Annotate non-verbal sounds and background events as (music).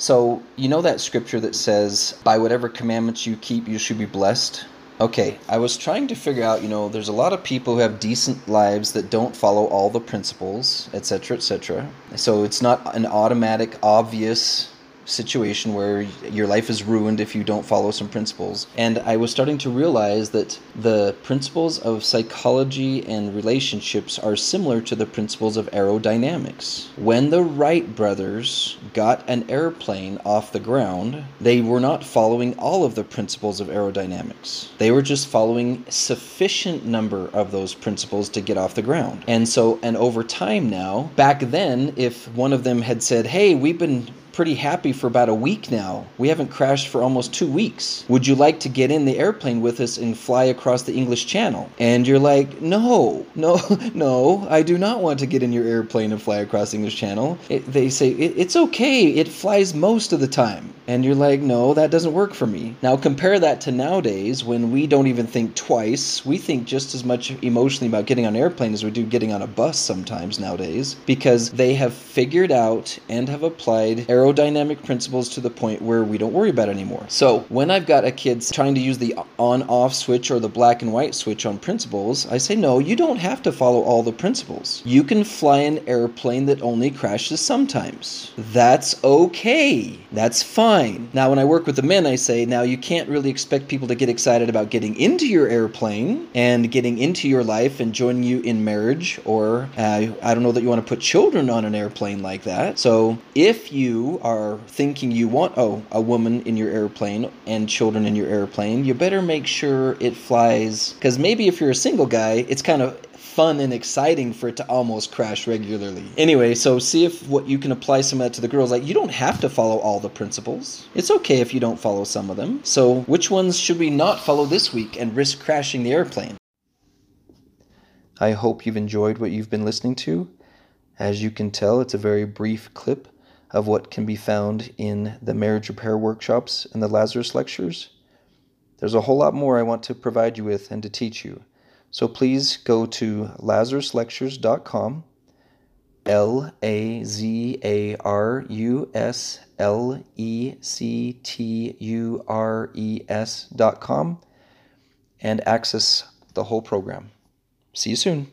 So, you know that scripture that says, by whatever commandments you keep, you should be blessed? Okay, I was trying to figure out, you know, there's a lot of people who have decent lives that don't follow all the principles, etc., etc. So it's not an automatic, obvious situation where your life is ruined if you don't follow some principles. And I was starting to realize that the principles of psychology and relationships are similar to the principles of aerodynamics. When the Wright brothers got an airplane off the ground, they were not following all of the principles of aerodynamics. They were just following sufficient number of those principles to get off the ground. And so and over time now, back then if one of them had said, "Hey, we've been pretty happy for about a week now. We haven't crashed for almost two weeks. Would you like to get in the airplane with us and fly across the English Channel? And you're like, no, no, (laughs) no, I do not want to get in your airplane and fly across the English Channel. It, they say, it, it's okay, it flies most of the time. And you're like, no, that doesn't work for me. Now compare that to nowadays when we don't even think twice. We think just as much emotionally about getting on an airplane as we do getting on a bus sometimes nowadays because they have figured out and have applied aerodynamic principles to the point where we don't worry about it anymore. So when I've got a kid trying to use the on off switch or the black and white switch on principles, I say, no, you don't have to follow all the principles. You can fly an airplane that only crashes sometimes. That's okay. That's fine. Now, when I work with the men, I say, now you can't really expect people to get excited about getting into your airplane and getting into your life and joining you in marriage, or uh, I don't know that you want to put children on an airplane like that. So if you are thinking you want oh a woman in your airplane and children in your airplane, you better make sure it flies because maybe if you're a single guy, it's kind of fun and exciting for it to almost crash regularly. Anyway, so see if what you can apply some of that to the girls. Like you don't have to follow all the principles. It's okay if you don't follow some of them. So which ones should we not follow this week and risk crashing the airplane? I hope you've enjoyed what you've been listening to. As you can tell, it's a very brief clip of what can be found in the marriage repair workshops and the Lazarus lectures. There's a whole lot more I want to provide you with and to teach you. So please go to lazaruslectures.com, L A Z A R U S L E C T U R E S.com, and access the whole program. See you soon.